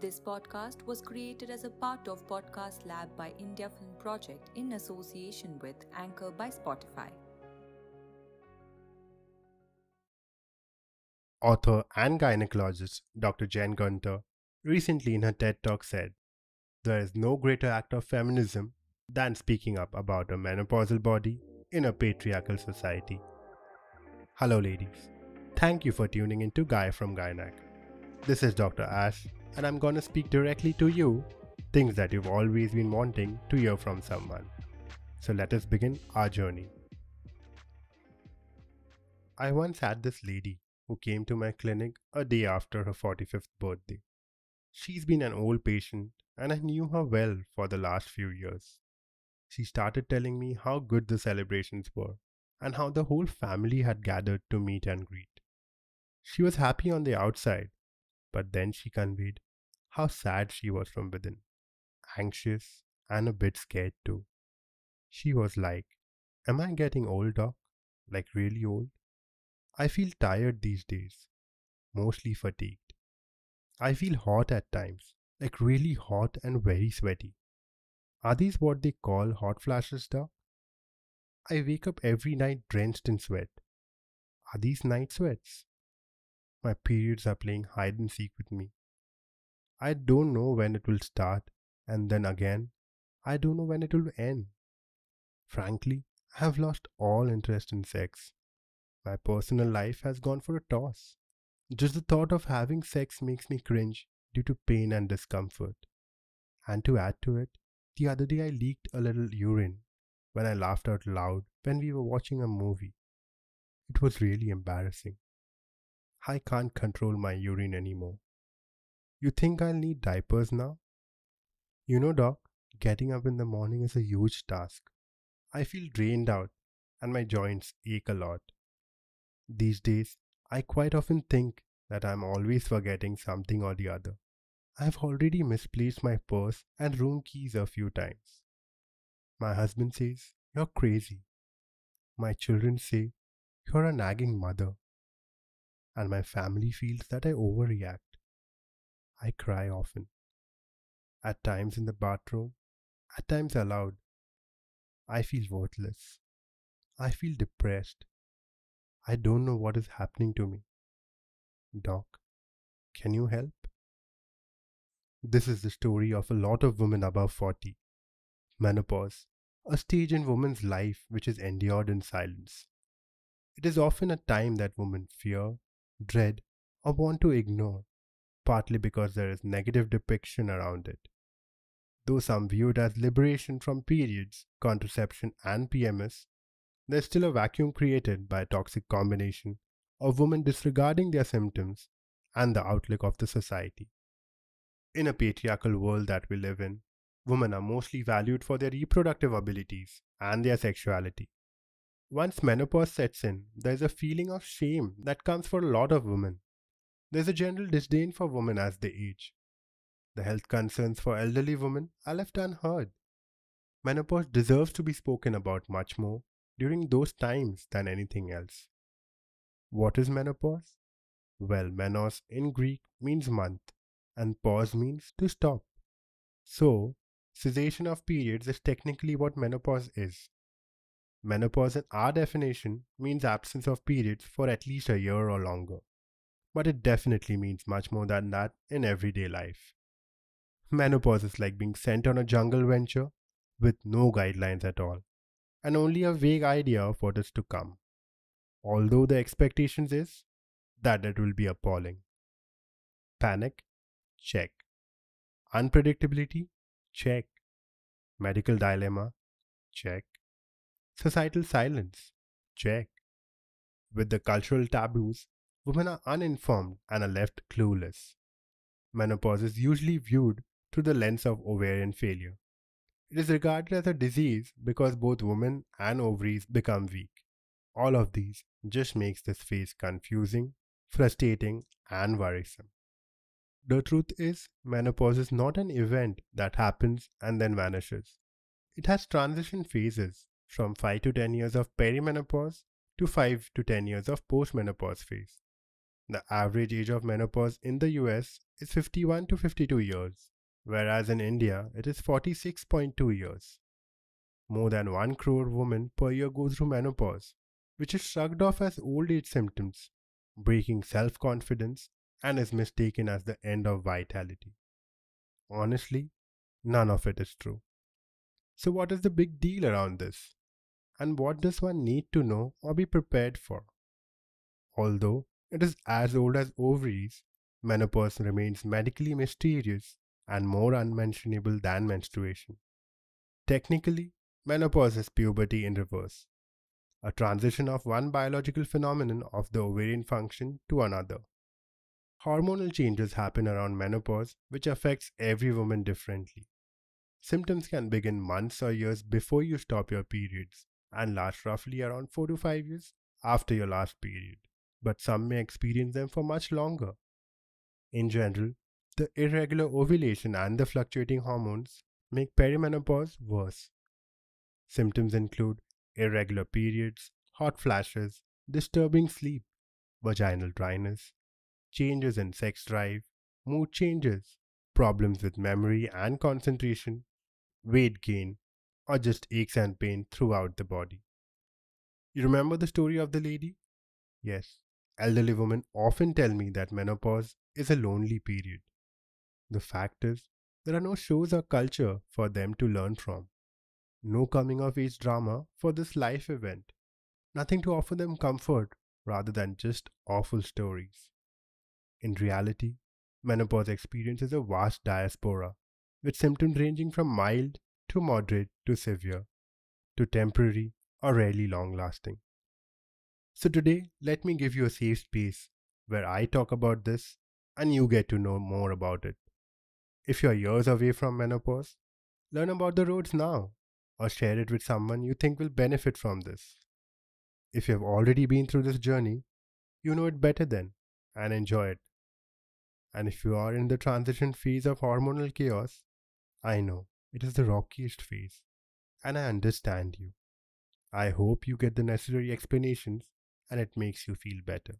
This podcast was created as a part of Podcast Lab by India Film Project in association with Anchor by Spotify. Author and gynecologist Dr. Jen Gunter recently in her TED Talk said, There is no greater act of feminism than speaking up about a menopausal body in a patriarchal society. Hello, ladies. Thank you for tuning in to Guy from Gynac. This is Dr. Ash, and I'm gonna speak directly to you things that you've always been wanting to hear from someone. So let us begin our journey. I once had this lady who came to my clinic a day after her 45th birthday. She's been an old patient and I knew her well for the last few years. She started telling me how good the celebrations were and how the whole family had gathered to meet and greet. She was happy on the outside, but then she conveyed how sad she was from within, anxious and a bit scared too. She was like, Am I getting old, doc? Like really old? I feel tired these days, mostly fatigued. I feel hot at times, like really hot and very sweaty. Are these what they call hot flashes, doc? I wake up every night drenched in sweat. Are these night sweats? My periods are playing hide and seek with me. I don't know when it will start, and then again, I don't know when it will end. Frankly, I have lost all interest in sex. My personal life has gone for a toss. Just the thought of having sex makes me cringe due to pain and discomfort. And to add to it, the other day I leaked a little urine when I laughed out loud when we were watching a movie. It was really embarrassing. I can't control my urine anymore. You think I'll need diapers now? You know, Doc, getting up in the morning is a huge task. I feel drained out and my joints ache a lot. These days, I quite often think that I'm always forgetting something or the other. I've already misplaced my purse and room keys a few times. My husband says, You're crazy. My children say, You're a nagging mother and my family feels that I overreact. I cry often. At times in the bathroom, at times aloud. I feel worthless. I feel depressed. I don't know what is happening to me. Doc, can you help? This is the story of a lot of women above 40. Menopause, a stage in women's life which is endured in silence. It is often a time that women fear, dread, or want to ignore, partly because there is negative depiction around it. Though some view it as liberation from periods, contraception, and PMS, there's still a vacuum created by a toxic combination of women disregarding their symptoms and the outlook of the society. In a patriarchal world that we live in, women are mostly valued for their reproductive abilities and their sexuality. Once menopause sets in, there's a feeling of shame that comes for a lot of women. There's a general disdain for women as they age. The health concerns for elderly women are left unheard. Menopause deserves to be spoken about much more during those times than anything else. What is menopause? Well, menos in Greek means month, and pause means to stop. So, cessation of periods is technically what menopause is. Menopause in our definition means absence of periods for at least a year or longer. But it definitely means much more than that in everyday life. Menopause is like being sent on a jungle venture with no guidelines at all, and only a vague idea of what is to come. Although the expectations is that it will be appalling. Panic? Check. Unpredictability? Check. Medical dilemma? Check. Societal silence. Check. With the cultural taboos, women are uninformed and are left clueless. Menopause is usually viewed through the lens of ovarian failure. It is regarded as a disease because both women and ovaries become weak. All of these just makes this phase confusing, frustrating, and worrisome. The truth is, menopause is not an event that happens and then vanishes. It has transition phases from 5 to 10 years of perimenopause to 5 to 10 years of postmenopause phase. the average age of menopause in the US is 51 to 52 years, whereas in India it is 46.2 years. More than 1 crore women per year go through menopause, which is shrugged off as old age symptoms, breaking self confidence, and is mistaken as the end of vitality. Honestly, none of it is true. So, what is the big deal around this? And what does one need to know or be prepared for? Although it is as old as ovaries, menopause remains medically mysterious and more unmentionable than menstruation. Technically, menopause is puberty in reverse, a transition of one biological phenomenon of the ovarian function to another. Hormonal changes happen around menopause, which affects every woman differently. Symptoms can begin months or years before you stop your periods and last roughly around 4 to 5 years after your last period, but some may experience them for much longer. In general, the irregular ovulation and the fluctuating hormones make perimenopause worse. Symptoms include irregular periods, hot flashes, disturbing sleep, vaginal dryness, changes in sex drive, mood changes, problems with memory and concentration, weight gain, or just aches and pain throughout the body. You remember the story of the lady? Yes, elderly women often tell me that menopause is a lonely period. The fact is, there are no shows or culture for them to learn from. No coming of age drama for this life event. Nothing to offer them comfort rather than just awful stories. In reality, menopause experiences a vast diaspora, with symptoms ranging from mild to moderate to severe, to temporary or rarely long lasting. So, today, let me give you a safe space where I talk about this and you get to know more about it. If you're years away from menopause, learn about the roads now or share it with someone you think will benefit from this. If you have already been through this journey, you know it better then and enjoy it. And if you are in the transition phase of hormonal chaos, I know it is the rockiest phase, and I understand you. I hope you get the necessary explanations and it makes you feel better.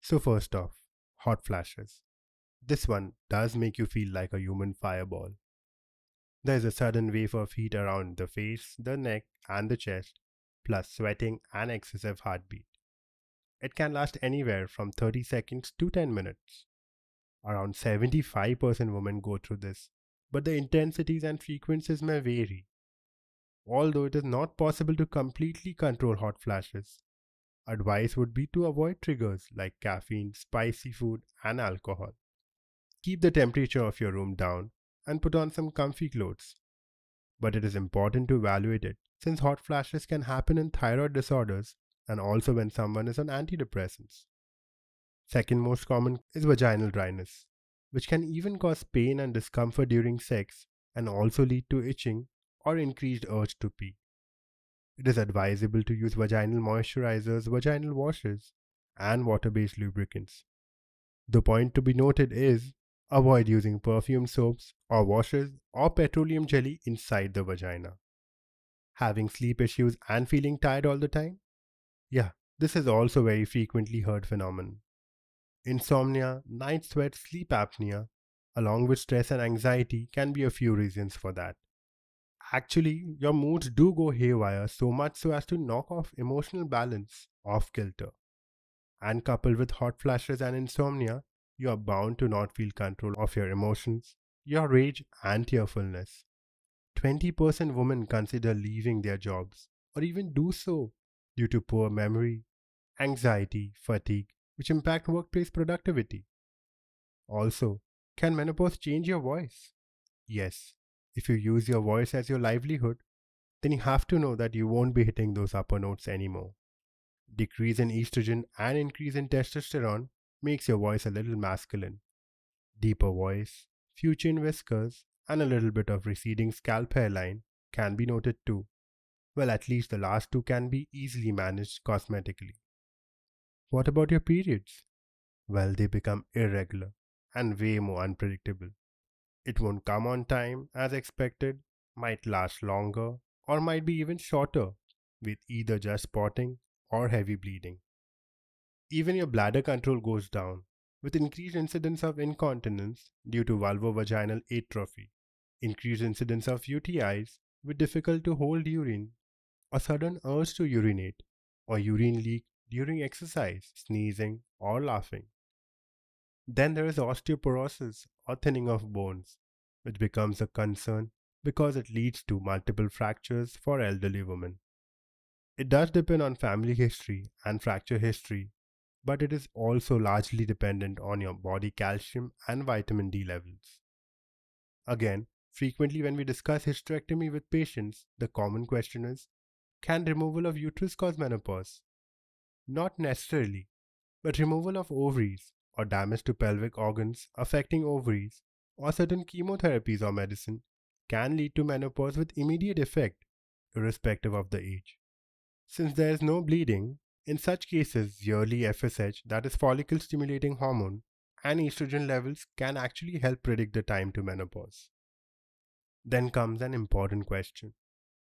So, first off, hot flashes. This one does make you feel like a human fireball. There is a sudden wave of heat around the face, the neck, and the chest, plus sweating and excessive heartbeat. It can last anywhere from 30 seconds to 10 minutes. Around 75% women go through this, but the intensities and frequencies may vary. Although it is not possible to completely control hot flashes, advice would be to avoid triggers like caffeine, spicy food, and alcohol. Keep the temperature of your room down and put on some comfy clothes. But it is important to evaluate it since hot flashes can happen in thyroid disorders and also when someone is on antidepressants. Second most common is vaginal dryness, which can even cause pain and discomfort during sex and also lead to itching or increased urge to pee. It is advisable to use vaginal moisturizers, vaginal washes, and water based lubricants. The point to be noted is avoid using perfume soaps or washes or petroleum jelly inside the vagina. Having sleep issues and feeling tired all the time? Yeah, this is also very frequently heard phenomenon insomnia, night sweat, sleep apnea, along with stress and anxiety, can be a few reasons for that. Actually, your moods do go haywire so much so as to knock off emotional balance off kilter. And coupled with hot flashes and insomnia, you are bound to not feel control of your emotions, your rage, and tearfulness. 20% women consider leaving their jobs or even do so due to poor memory, anxiety, fatigue, which impact workplace productivity. Also, can menopause change your voice? Yes, if you use your voice as your livelihood, then you have to know that you won't be hitting those upper notes anymore. Decrease in estrogen and increase in testosterone makes your voice a little masculine. Deeper voice, few chin whiskers, and a little bit of receding scalp hairline can be noted too. Well, at least the last two can be easily managed cosmetically. What about your periods? Well, they become irregular and way more unpredictable. It won't come on time as expected, might last longer, or might be even shorter, with either just spotting or heavy bleeding. Even your bladder control goes down, with increased incidence of incontinence due to vulvovaginal atrophy, increased incidence of UTIs with difficult to hold urine, a sudden urge to urinate, or urine leak during exercise, sneezing, or laughing. Then there is osteoporosis or thinning of bones, which becomes a concern because it leads to multiple fractures for elderly women. It does depend on family history and fracture history, but it is also largely dependent on your body calcium and vitamin D levels. Again, frequently when we discuss hysterectomy with patients, the common question is can removal of uterus cause menopause? Not necessarily, but removal of ovaries or damage to pelvic organs affecting ovaries or certain chemotherapies or medicine can lead to menopause with immediate effect, irrespective of the age. Since there is no bleeding, in such cases, yearly FSH, that is follicle stimulating hormone, and estrogen levels can actually help predict the time to menopause. Then comes an important question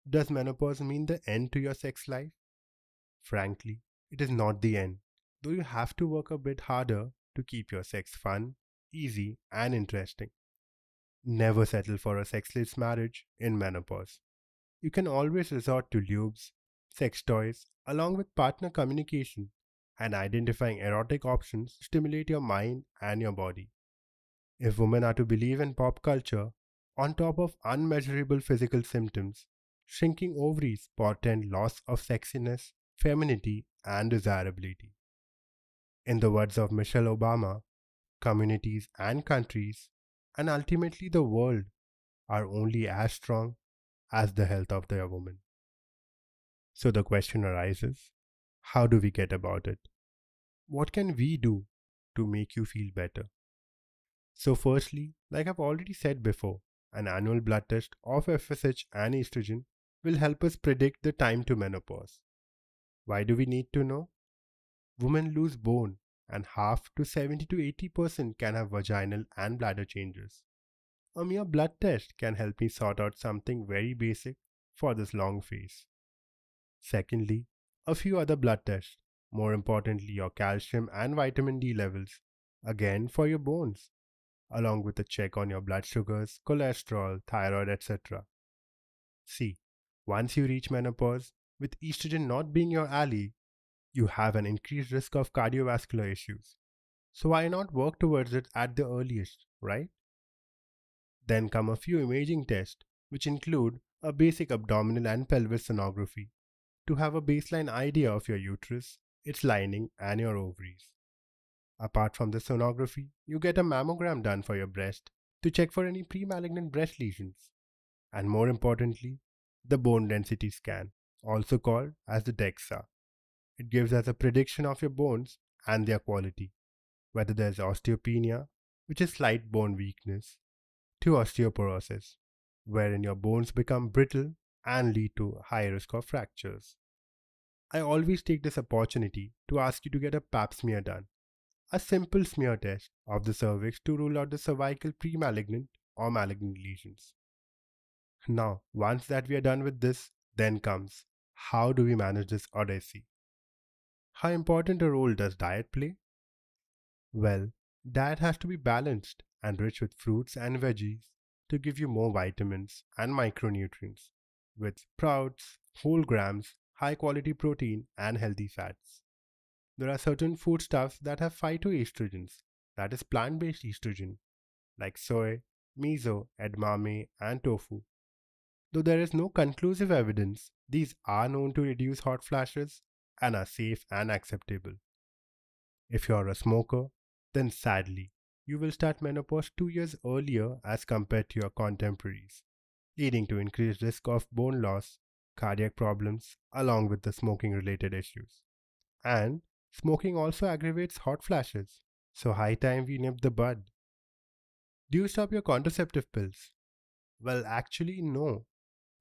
Does menopause mean the end to your sex life? Frankly, it is not the end, though you have to work a bit harder to keep your sex fun, easy, and interesting. Never settle for a sexless marriage in menopause. You can always resort to lubes, sex toys, along with partner communication and identifying erotic options to stimulate your mind and your body. If women are to believe in pop culture, on top of unmeasurable physical symptoms, shrinking ovaries portend loss of sexiness, femininity, and desirability. In the words of Michelle Obama, communities and countries, and ultimately the world, are only as strong as the health of their women. So the question arises how do we get about it? What can we do to make you feel better? So, firstly, like I've already said before, an annual blood test of FSH and estrogen will help us predict the time to menopause. Why do we need to know? women lose bone and half to 70 to 80% can have vaginal and bladder changes. A mere blood test can help me sort out something very basic for this long phase. Secondly, a few other blood tests, more importantly your calcium and vitamin D levels, again for your bones, along with a check on your blood sugars, cholesterol, thyroid, etc. See, once you reach menopause, with estrogen not being your ally, you have an increased risk of cardiovascular issues. So why not work towards it at the earliest, right? Then come a few imaging tests, which include a basic abdominal and pelvis sonography to have a baseline idea of your uterus, its lining, and your ovaries. Apart from the sonography, you get a mammogram done for your breast to check for any premalignant breast lesions. And more importantly, the bone density scan, also called as the DEXA, it gives us a prediction of your bones and their quality, whether there's osteopenia, which is slight bone weakness, to osteoporosis, wherein your bones become brittle and lead to high risk of fractures. I always take this opportunity to ask you to get a pap smear done, a simple smear test of the cervix to rule out the cervical pre-malignant or malignant lesions. Now, once that we are done with this, then comes how do we manage this odyssey? How important a role does diet play? Well, diet has to be balanced and rich with fruits and veggies to give you more vitamins and micronutrients, with sprouts, whole grams, high quality protein, and healthy fats. There are certain foodstuffs that have phytoestrogens, that is plant based estrogen, like soy, miso, edamame, and tofu. Though there is no conclusive evidence, these are known to reduce hot flashes and are safe and acceptable. If you are a smoker, then sadly, you will start menopause two years earlier as compared to your contemporaries, leading to increased risk of bone loss, cardiac problems, along with the smoking related issues. And smoking also aggravates hot flashes, so high time we nip the bud. Do you stop your contraceptive pills? Well, actually, no.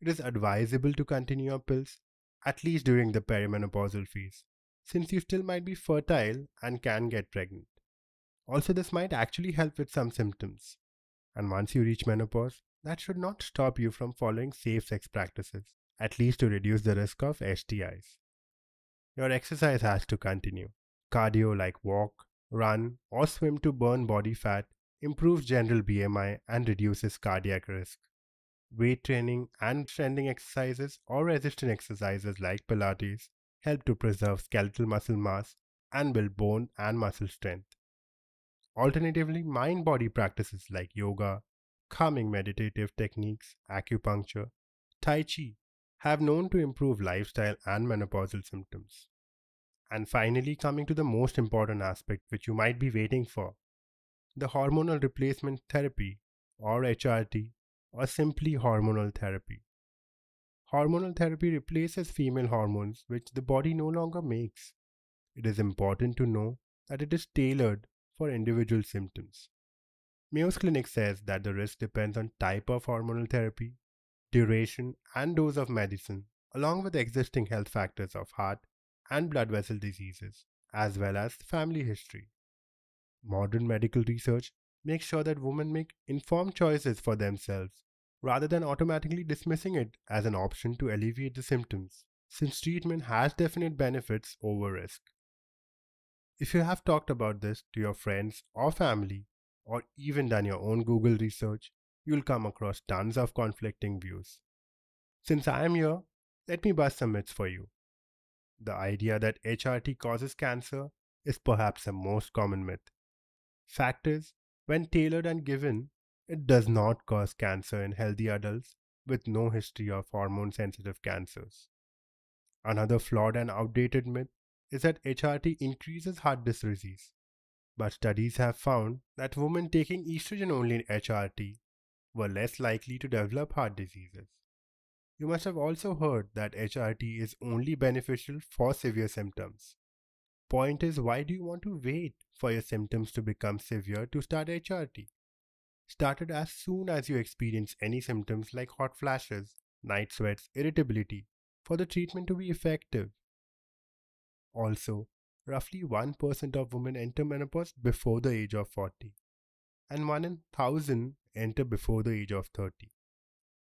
It is advisable to continue your pills at least during the perimenopausal phase, since you still might be fertile and can get pregnant. Also, this might actually help with some symptoms. And once you reach menopause, that should not stop you from following safe sex practices, at least to reduce the risk of STIs. Your exercise has to continue, Cardio like walk, run, or swim to burn body fat improves general BMI and reduces cardiac risk. Weight training and strengthening exercises or resistance exercises like Pilates help to preserve skeletal muscle mass and build bone and muscle strength. Alternatively, mind body practices like yoga, calming meditative techniques, acupuncture, Tai Chi have known to improve lifestyle and menopausal symptoms. And finally, coming to the most important aspect which you might be waiting for the hormonal replacement therapy, or HRT, or simply hormonal therapy. Hormonal therapy replaces female hormones which the body no longer makes. It is important to know that it is tailored for individual symptoms. Mayo's Clinic says that the risk depends on type of hormonal therapy, duration, and dose of medicine, along with existing health factors of heart and blood vessel diseases, as well as family history. Modern medical research makes sure that women make informed choices for themselves rather than automatically dismissing it as an option to alleviate the symptoms, since treatment has definite benefits over risk. If you have talked about this to your friends or family, or even done your own Google research, you'll come across tons of conflicting views. Since I am here, let me bust some myths for you. The idea that HRT causes cancer is perhaps the most common myth. Fact is, when tailored and given, it does not cause cancer in healthy adults with no history of hormone sensitive cancers. Another flawed and outdated myth is that HRT increases heart disease, but studies have found that women taking estrogen only HRT were less likely to develop heart diseases. You must have also heard that HRT is only beneficial for severe symptoms. Point is, why do you want to wait for your symptoms to become severe to start HRT? Start it as soon as you experience any symptoms like hot flashes, night sweats, irritability, for the treatment to be effective. Also, roughly 1% of women enter menopause before the age of 40, and 1 in 1000 enter before the age of 30.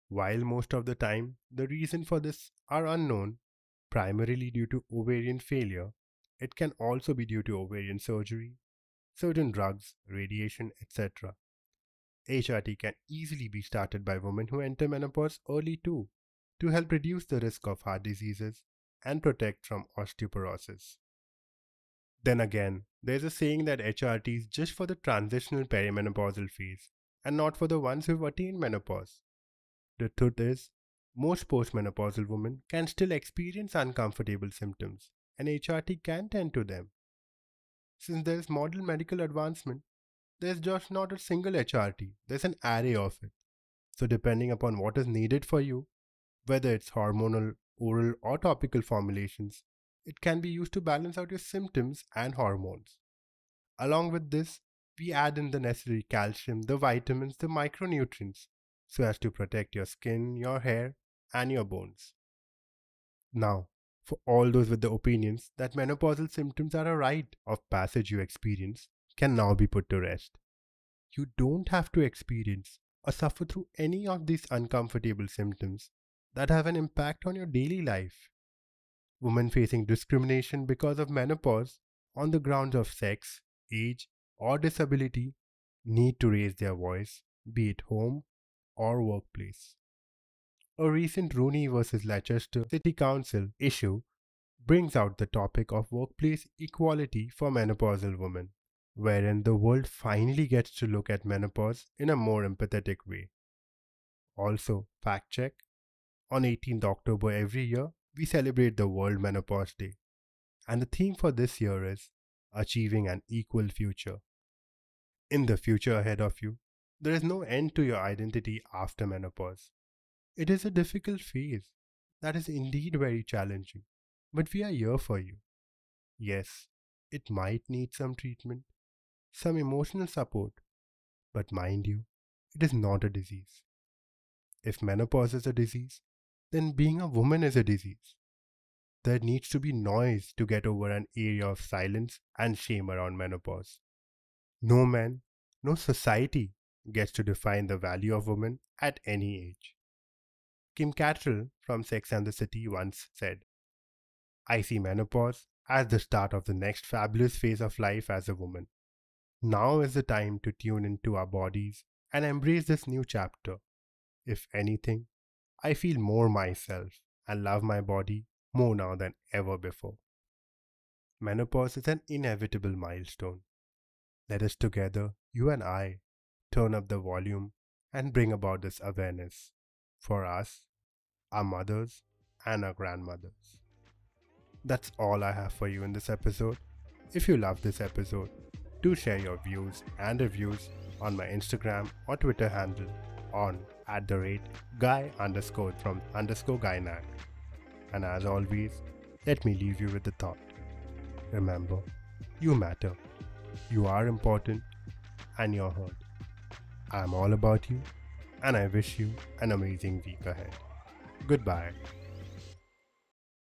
While most of the time the reason for this are unknown, primarily due to ovarian failure, it can also be due to ovarian surgery, certain drugs, radiation, etc. HRT can easily be started by women who enter menopause early too, to help reduce the risk of heart diseases and protect from osteoporosis. Then again, there's a saying that HRT is just for the transitional perimenopausal phase and not for the ones who've attained menopause. The truth is, most postmenopausal women can still experience uncomfortable symptoms, and HRT can tend to them. Since there is modern medical advancement, there's just not a single HRT, there's an array of it. So, depending upon what is needed for you, whether it's hormonal, oral, or topical formulations, it can be used to balance out your symptoms and hormones. Along with this, we add in the necessary calcium, the vitamins, the micronutrients, so as to protect your skin, your hair, and your bones. Now, for all those with the opinions that menopausal symptoms are a rite of passage you experience, can now be put to rest. You don't have to experience or suffer through any of these uncomfortable symptoms that have an impact on your daily life women facing discrimination because of menopause on the grounds of sex, age, or disability need to raise their voice, be it home or workplace. A recent Rooney vs. Leicester City Council issue brings out the topic of workplace equality for menopausal women, wherein the world finally gets to look at menopause in a more empathetic way. Also, fact check on 18th October every year, we celebrate the World Menopause Day. And the theme for this year is Achieving an Equal Future. In the future ahead of you, there is no end to your identity after menopause. It is a difficult phase that is indeed very challenging, but we are here for you. Yes, it might need some treatment, some emotional support, but mind you, it is not a disease. If menopause is a disease, then being a woman is a disease. There needs to be noise to get over an area of silence and shame around menopause. No man, no society gets to define the value of women at any age. Kim Cattrall from Sex and the City once said, I see menopause as the start of the next fabulous phase of life as a woman. Now is the time to tune into our bodies and embrace this new chapter. If anything, I feel more myself and love my body more now than ever before. Menopause is an inevitable milestone. Let us together, you and I, turn up the volume and bring about this awareness for us, our mothers, and our grandmothers. That's all I have for you in this episode. If you love this episode, do share your views and reviews on my Instagram or Twitter handle on at the rate guy underscore from underscore gynac. And as always, let me leave you with the thought. Remember, you matter. You are important and you're heard. I'm all about you and I wish you an amazing week ahead. Goodbye.